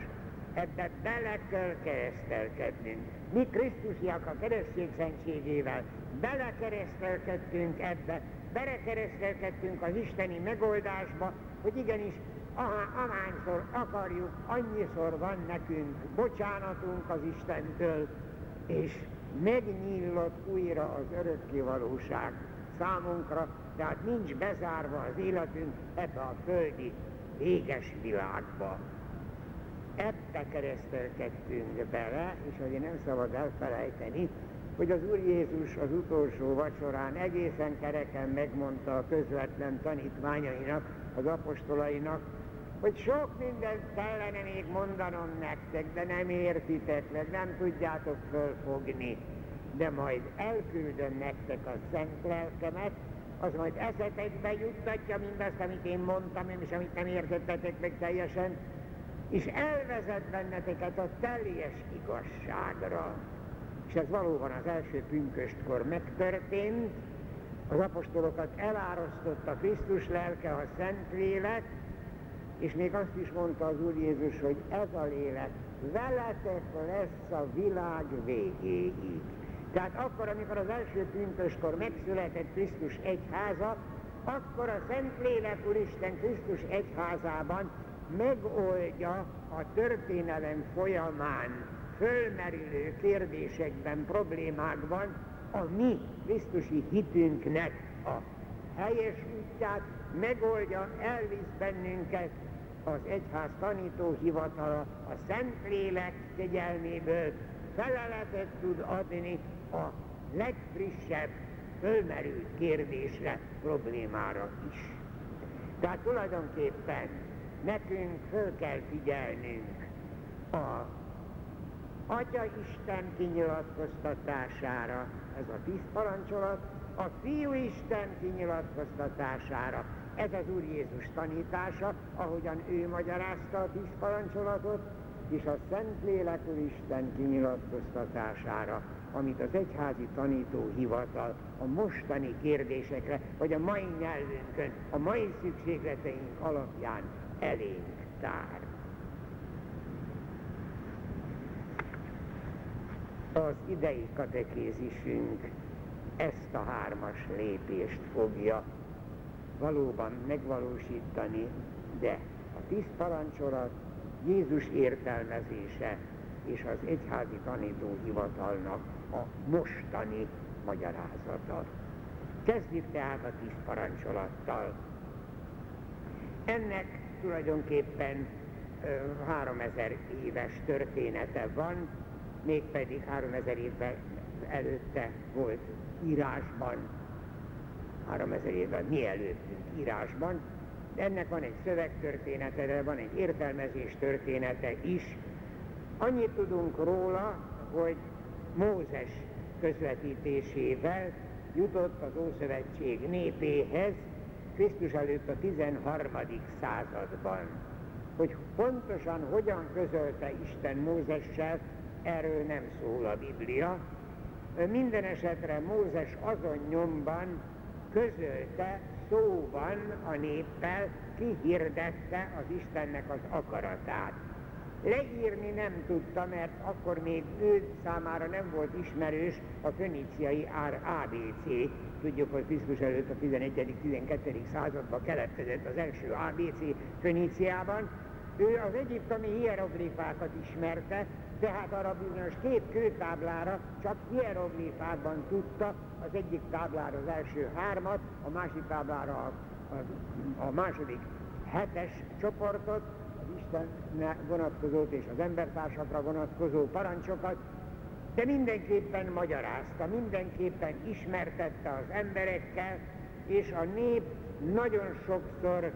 Ebbe bele kell keresztelkednünk. Mi Krisztusiak a keresztség szentségével belekeresztelkedtünk ebbe, belekeresztelkedtünk az isteni megoldásba, hogy igenis ahányszor akarjuk, annyiszor van nekünk bocsánatunk az Istentől, és megnyílott újra az örökké valóság számunkra, tehát nincs bezárva az életünk ebbe a földi véges világba. ebbe keresztelkedtünk bele, és azért nem szabad elfelejteni, hogy az Úr Jézus az utolsó vacsorán egészen kereken megmondta a közvetlen tanítványainak, az apostolainak, hogy sok mindent kellene még mondanom nektek, de nem értitek meg, nem tudjátok fölfogni. De majd elküldöm nektek a szent lelkemet, az majd eszetekbe juttatja mindazt, amit én mondtam, és amit nem értettetek meg teljesen, és elvezet benneteket a teljes igazságra. És ez valóban az első pünköstkor megtörtént, az apostolokat elárasztotta Krisztus lelke, a Szentlélek, és még azt is mondta az Úr Jézus, hogy ez a lélek veletek lesz a világ végéig. Tehát akkor, amikor az első pünköskor megszületett Krisztus egyháza, akkor a Szentlélek Úristen Krisztus egyházában megoldja a történelem folyamán fölmerülő kérdésekben, problémákban a mi Krisztusi hitünknek a helyes útját, megoldja, elvisz bennünket az egyház tanító hivatala a Szentlélek kegyelméből feleletet tud adni a legfrissebb fölmerült kérdésre, problémára is. Tehát tulajdonképpen nekünk föl kell figyelnünk a Atya Isten kinyilatkoztatására, ez a tíz parancsolat, a Fiú Isten kinyilatkoztatására, ez az Úr Jézus tanítása, ahogyan ő magyarázta a tíz parancsolatot, és a Szentlélek Isten kinyilatkoztatására, amit az egyházi tanító hivatal a mostani kérdésekre, vagy a mai nyelvünkön, a mai szükségleteink alapján elénk tár. Az idei katekézisünk ezt a hármas lépést fogja valóban megvalósítani, de a tíz parancsolat Jézus értelmezése és az egyházi tanítóhivatalnak a mostani magyarázata. Kezdjük tehát a tíz parancsolattal. Ennek tulajdonképpen 3000 éves története van, mégpedig 3000 évvel előtte volt írásban 3000 évvel mielőttünk írásban, de ennek van egy szövegtörténete, de van egy értelmezés története is. Annyit tudunk róla, hogy Mózes közvetítésével jutott az Ószövetség népéhez Krisztus előtt a 13. században. Hogy pontosan hogyan közölte Isten Mózessel, erről nem szól a Biblia. Minden esetre Mózes azon nyomban közölte szóban a néppel, kihirdette az Istennek az akaratát. Leírni nem tudta, mert akkor még ő számára nem volt ismerős a föníciai ABC. Tudjuk, hogy Krisztus előtt a 11.-12. században keletkezett az első ABC Föníciában. Ő az egyiptomi hieroglifákat ismerte, tehát arra bizonyos két kőtáblára csak hieroglifákban tudta az egyik táblára az első hármat, a másik táblára a, a, a második hetes csoportot, az Istenre vonatkozót és az embertársakra vonatkozó parancsokat, de mindenképpen magyarázta, mindenképpen ismertette az emberekkel, és a nép nagyon sokszor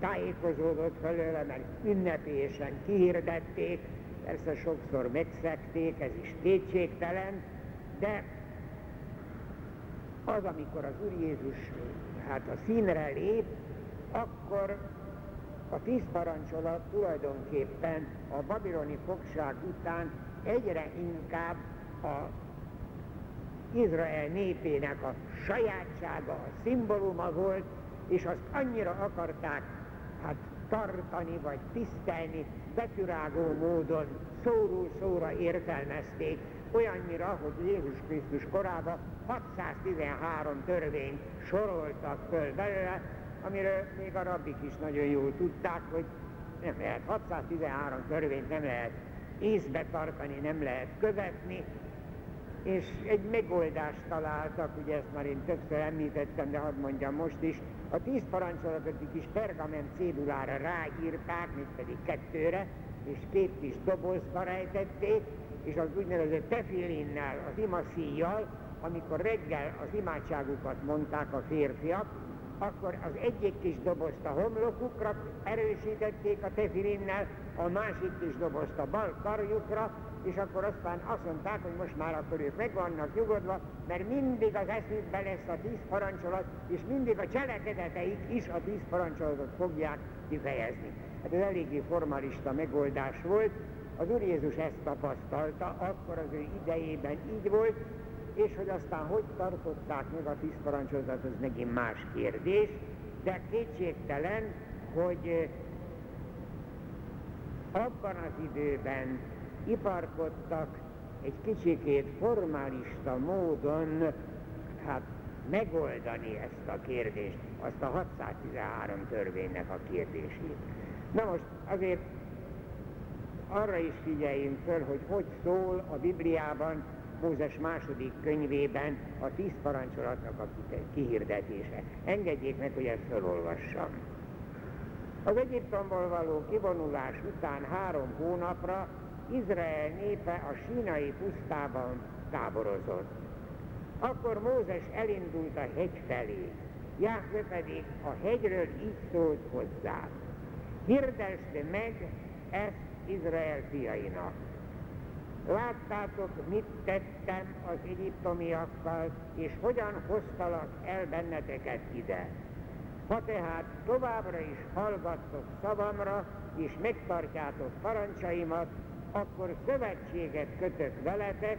tájékozódott felőle, mert ünnepélyesen kihirdették, persze sokszor megszekték, ez is kétségtelen, de az, amikor az Úr Jézus hát a színre lép, akkor a tíz parancsolat tulajdonképpen a babiloni fogság után egyre inkább a Izrael népének a sajátsága, a szimbóluma volt, és azt annyira akarták hát tartani vagy tisztelni, betűrágó módon szóról szóra értelmezték, olyannyira, hogy Jézus Krisztus korában 613 törvényt soroltak föl belőle, amiről még a rabbik is nagyon jól tudták, hogy nem lehet 613 törvényt nem lehet észbe tartani, nem lehet követni, és egy megoldást találtak, ugye ezt már én többször említettem, de hadd mondjam most is, a tíz parancsolatot egy kis pergament cédulára ráírták, még pedig kettőre, és két kis dobozba rejtették, és az úgynevezett tefilinnel, az imaszíjjal, amikor reggel az imádságukat mondták a férfiak, akkor az egyik kis dobozt a homlokukra erősítették a tefilinnel, a másik kis dobozt a bal karjukra, és akkor aztán azt mondták, hogy most már akkor ők meg vannak nyugodva, mert mindig az eszükbe lesz a tíz parancsolat, és mindig a cselekedeteik is a tíz parancsolatot fogják kifejezni. Hát ez eléggé formalista megoldás volt, az Úr Jézus ezt tapasztalta, akkor az ő idejében így volt, és hogy aztán hogy tartották meg a tíz parancsolatot, az megint más kérdés, de kétségtelen, hogy abban az időben iparkodtak egy kicsikét formalista módon hát megoldani ezt a kérdést, azt a 613 törvénynek a kérdését. Na most azért arra is figyeljünk föl, hogy hogy szól a Bibliában, Mózes második könyvében a tíz parancsolatnak a kihirdetése. Engedjék meg, hogy ezt felolvassam. Az Egyiptomból való kivonulás után három hónapra Izrael népe a sínai pusztában táborozott. Akkor Mózes elindult a hegy felé, Jáhve pedig a hegyről így szólt hozzá. Hirdesd meg ezt Izrael fiainak. Láttátok, mit tettem az egyiptomiakkal, és hogyan hoztalak el benneteket ide. Ha tehát továbbra is hallgattok szavamra, és megtartjátok parancsaimat, akkor szövetséget kötök veletek,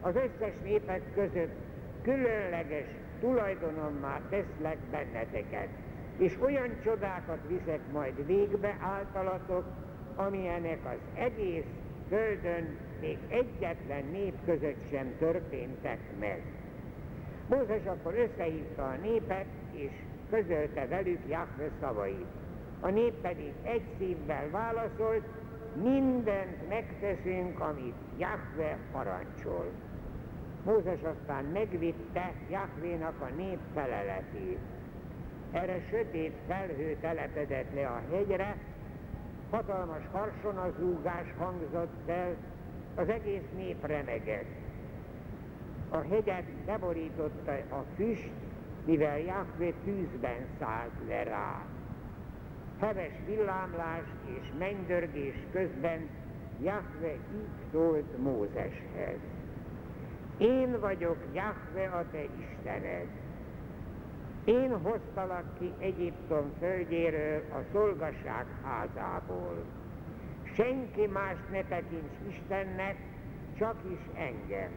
az összes népek között különleges tulajdonommá teszlek benneteket, és olyan csodákat viszek majd végbe általatok, amilyenek az egész földön még egyetlen nép között sem történtek meg. Mózes akkor összehívta a népet, és közölte velük Jahve szavait. A nép pedig egy szívvel válaszolt, mindent megteszünk, amit Jahve parancsol. Mózes aztán megvitte Jahvénak a nép feleletét. Erre sötét felhő telepedett le a hegyre, hatalmas harsonazúgás hangzott el, az egész nép remegett. A hegyet beborította a füst, mivel Jahve tűzben szállt le rá heves villámlás és mennydörgés közben Jahve így szólt Mózeshez. Én vagyok Jahve a te Istened. Én hoztalak ki Egyiptom földjéről a szolgasság házából. Senki más ne tekints Istennek, csak is engem.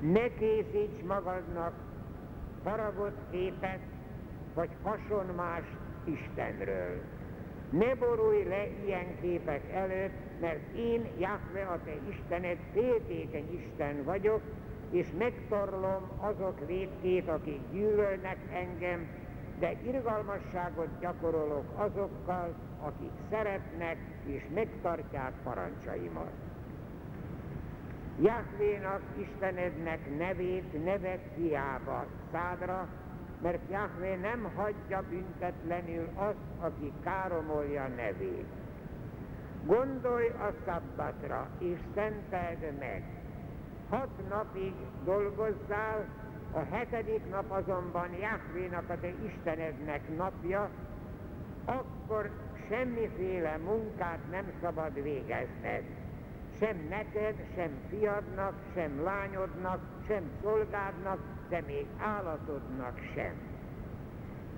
Ne készíts magadnak faragott képet, vagy hasonmást Istenről. Ne borulj le ilyen képek előtt, mert én, Jahve, a te Istened, féltékeny Isten vagyok, és megtorlom azok védkét, akik gyűlölnek engem, de irgalmasságot gyakorolok azokkal, akik szeretnek és megtartják parancsaimat. Jahvénak, Istenednek nevét nevet hiába szádra, mert Jahve nem hagyja büntetlenül azt, aki káromolja nevét. Gondolj a szabbatra, és szenteld meg. Hat napig dolgozzál, a hetedik nap azonban Jahvénak a te Istenednek napja, akkor semmiféle munkát nem szabad végezned. Sem neked, sem fiadnak, sem lányodnak, sem szolgádnak, de még állatodnak sem.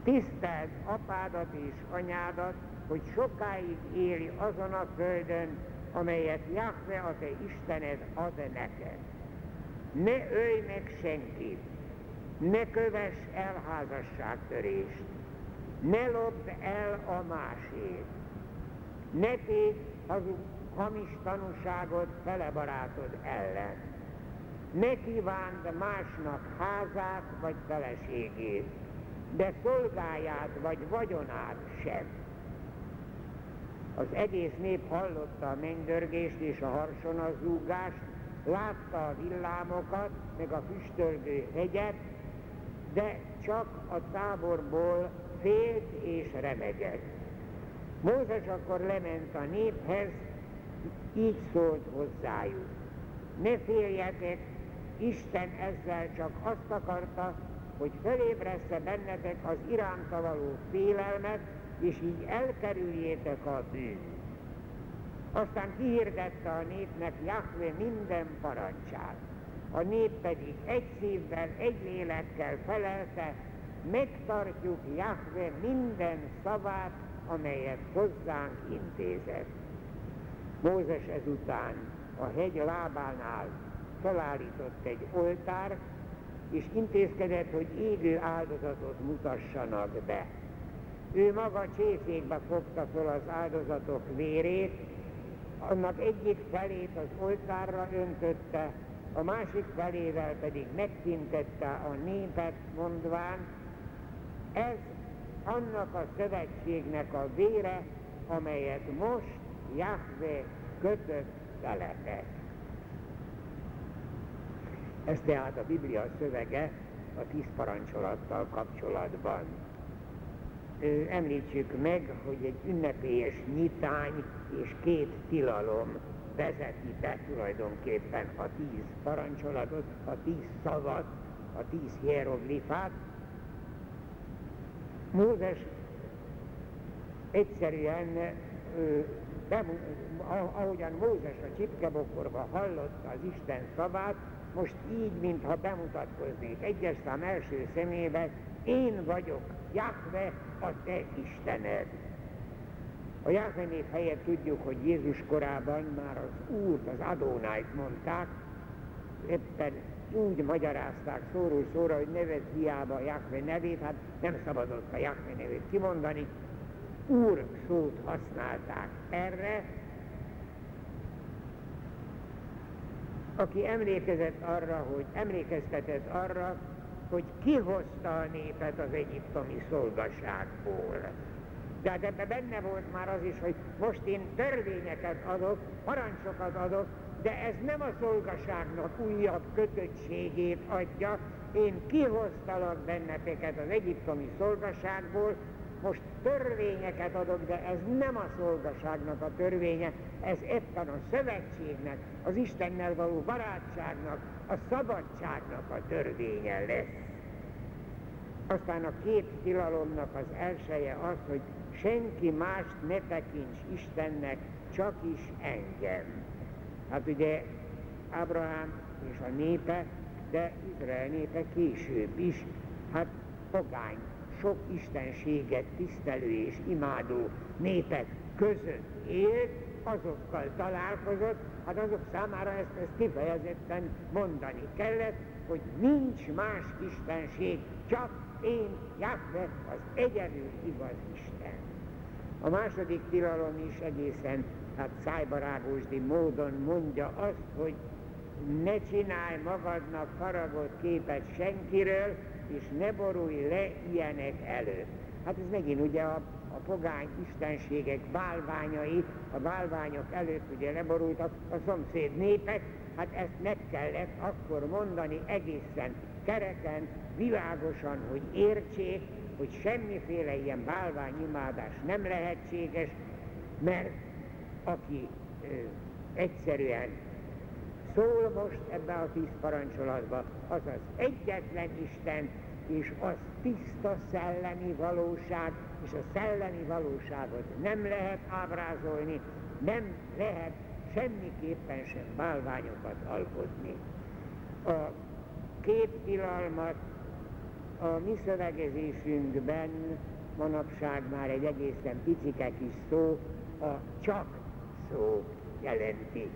Tiszteld apádat és anyádat, hogy sokáig éli azon a földön, amelyet Jahve a te Istened ad neked. Ne ölj meg senkit, ne kövess el házasságtörést, ne lopd el a másét, ne tégy hazug, hamis tanúságot fele barátod ellen ne kívánd másnak házát vagy feleségét, de szolgáját vagy vagyonát sem. Az egész nép hallotta a mennydörgést és a harsonazúgást, látta a villámokat, meg a füstölgő hegyet, de csak a táborból félt és remegett. Mózes akkor lement a néphez, így szólt hozzájuk. Ne féljetek, Isten ezzel csak azt akarta, hogy fölébressze bennetek az iránta való félelmet, és így elkerüljétek a bűnt. Aztán kihirdette a népnek Jahve minden parancsát. A nép pedig egy szívvel, egy lélekkel felelte, megtartjuk Jahve minden szavát, amelyet hozzánk intézett. Mózes ezután a hegy lábánál felállított egy oltár, és intézkedett, hogy égő áldozatot mutassanak be. Ő maga csészékbe fogta fel az áldozatok vérét, annak egyik felét az oltárra öntötte, a másik felével pedig megtintette a népet, mondván, ez annak a szövetségnek a vére, amelyet most Jahve kötött veletek. Ez tehát a Biblia szövege a tíz parancsolattal kapcsolatban. Említsük meg, hogy egy ünnepélyes nyitány és két tilalom vezeti be tulajdonképpen a tíz parancsolatot, a tíz szavat, a tíz hieroglifát. Mózes egyszerűen, ahogyan Mózes a csipkebokorba hallotta az Isten szavát, most így, mintha bemutatkoznék egyes szám első szemébe, én vagyok Jahve, a te Istened. A Jahve név helyett tudjuk, hogy Jézus korában már az Úrt, az Adónájt mondták, éppen úgy magyarázták szóról szóra, hogy nevez hiába Jahve nevét, hát nem szabadott a Jahve nevét kimondani, Úr szót használták erre, aki emlékezett arra, hogy emlékeztetett arra, hogy kihozta a népet az egyiptomi szolgaságból. Tehát ebben benne volt már az is, hogy most én törvényeket adok, parancsokat adok, de ez nem a szolgaságnak újabb kötöttségét adja, én kihoztalak benneteket az egyiptomi szolgaságból, most törvényeket adok, de ez nem a szolgaságnak a törvénye, ez éppen a szövetségnek, az Istennel való barátságnak, a szabadságnak a törvénye lesz. Aztán a két tilalomnak az elsője az, hogy senki mást ne tekints Istennek, csak is engem. Hát ugye Ábrahám és a népe, de Izrael népe később is, hát pogány sok istenséget tisztelő és imádó népek között élt, azokkal találkozott, hát azok számára ezt, ezt kifejezetten mondani kellett, hogy nincs más istenség, csak én, Jahve, az egyedül igaz Isten. A második tilalom is egészen hát szájbarágósdi módon mondja azt, hogy ne csinálj magadnak faragott képet senkiről, és ne borulj le ilyenek előtt. Hát ez megint ugye a, a pogány istenségek bálványai, a bálványok előtt ugye leborultak a szomszéd népek, hát ezt meg kellett akkor mondani egészen kereken, világosan, hogy értsék, hogy semmiféle ilyen bálványimádás nem lehetséges, mert aki ö, egyszerűen szól most ebbe a tíz parancsolatba, az az egyetlen Isten, és az tiszta szellemi valóság, és a szellemi valóságot nem lehet ábrázolni, nem lehet semmiképpen sem bálványokat alkotni. A két tilalmat a mi szövegezésünkben manapság már egy egészen picike kis szó, a csak szó jelenti.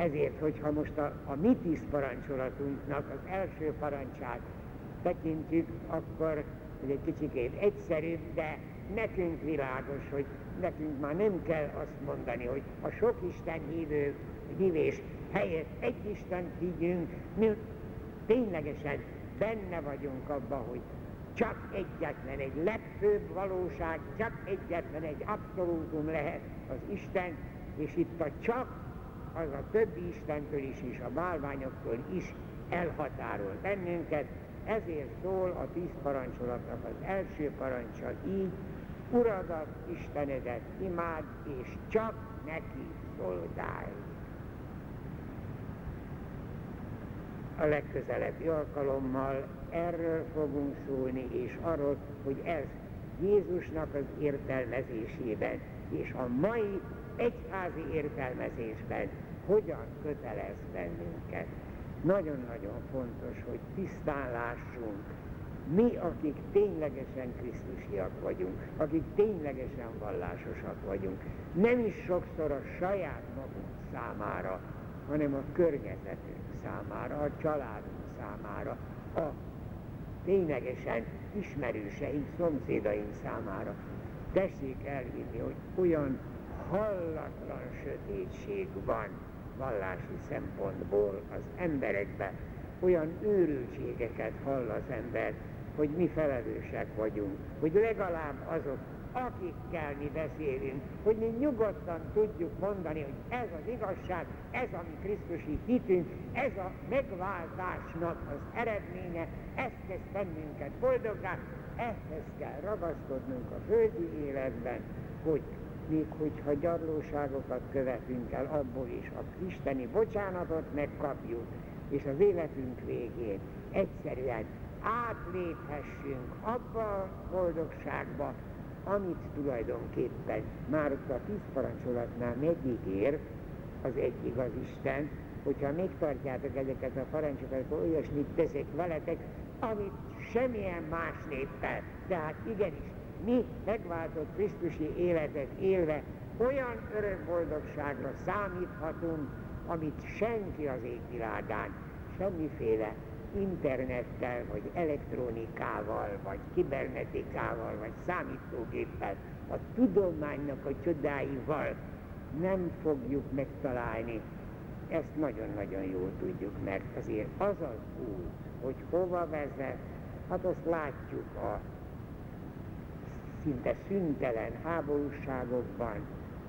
Ezért, hogyha most a, a mi tíz parancsolatunknak az első parancsát tekintjük, akkor ez egy kicsikét egyszerűbb, de nekünk világos, hogy nekünk már nem kell azt mondani, hogy a sok Isten hívő, hívés helyett egy Isten hívjünk, mi ténylegesen benne vagyunk abban, hogy csak egyetlen egy legfőbb valóság, csak egyetlen egy abszolútum lehet az Isten, és itt a csak az a többi Istentől is, és a bálványoktól is elhatárol bennünket, ezért szól a tíz parancsolatnak az első parancsa így, Uradat, Istenedet imád, és csak neki szolgálj. A legközelebbi alkalommal erről fogunk szólni, és arról, hogy ez Jézusnak az értelmezésében, és a mai egyházi értelmezésben hogyan kötelez bennünket. Nagyon-nagyon fontos, hogy tisztán lássunk, mi, akik ténylegesen Krisztusiak vagyunk, akik ténylegesen vallásosak vagyunk, nem is sokszor a saját magunk számára, hanem a környezetünk számára, a családunk számára, a ténylegesen ismerőseink, szomszédaink számára. Tessék elhinni, hogy olyan hallatlan sötétség van vallási szempontból az emberekben, olyan őrültségeket hall az ember, hogy mi felelősek vagyunk, hogy legalább azok, akikkel mi beszélünk, hogy mi nyugodtan tudjuk mondani, hogy ez az igazság, ez a mi Krisztusi hitünk, ez a megváltásnak az eredménye, ez tesz bennünket boldoggá, ehhez kell ragaszkodnunk a földi életben, hogy még hogyha gyarlóságokat követünk el, abból is a isteni bocsánatot megkapjuk, és az életünk végén egyszerűen átléphessünk abba a boldogságba, amit tulajdonképpen már ott a tíz parancsolatnál megígér az egyik az Isten, hogyha megtartjátok ezeket a parancsokat, akkor olyasmit teszek veletek, amit semmilyen más néppel. Tehát igenis, mi megváltott Krisztusi életet élve olyan örök boldogságra számíthatunk, amit senki az égvilágán, semmiféle internettel, vagy elektronikával, vagy kibernetikával, vagy számítógéppel, a tudománynak a csodáival nem fogjuk megtalálni. Ezt nagyon-nagyon jól tudjuk, mert azért az az út, hogy hova vezet, hát azt látjuk a szinte szüntelen háborúságokban,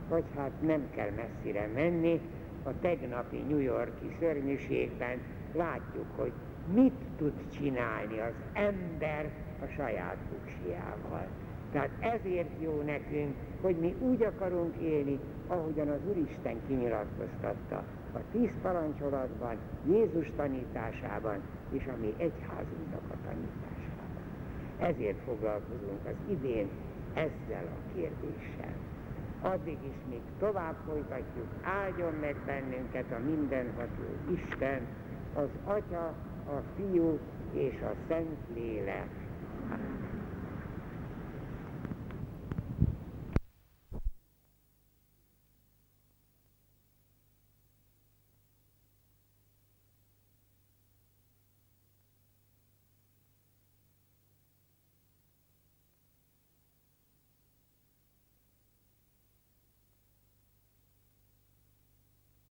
vagy hát nem kell messzire menni, a tegnapi New Yorki szörnyűségben látjuk, hogy mit tud csinálni az ember a saját buksiával. Tehát ezért jó nekünk, hogy mi úgy akarunk élni, ahogyan az Úristen kinyilatkoztatta a tíz parancsolatban, Jézus tanításában és a mi egyházunknak a tanításában. Ezért foglalkozunk az idén ezzel a kérdéssel. Addig is még tovább folytatjuk, áldjon meg bennünket a mindenható Isten, az Atya, a Fiú és a Szent Lélek.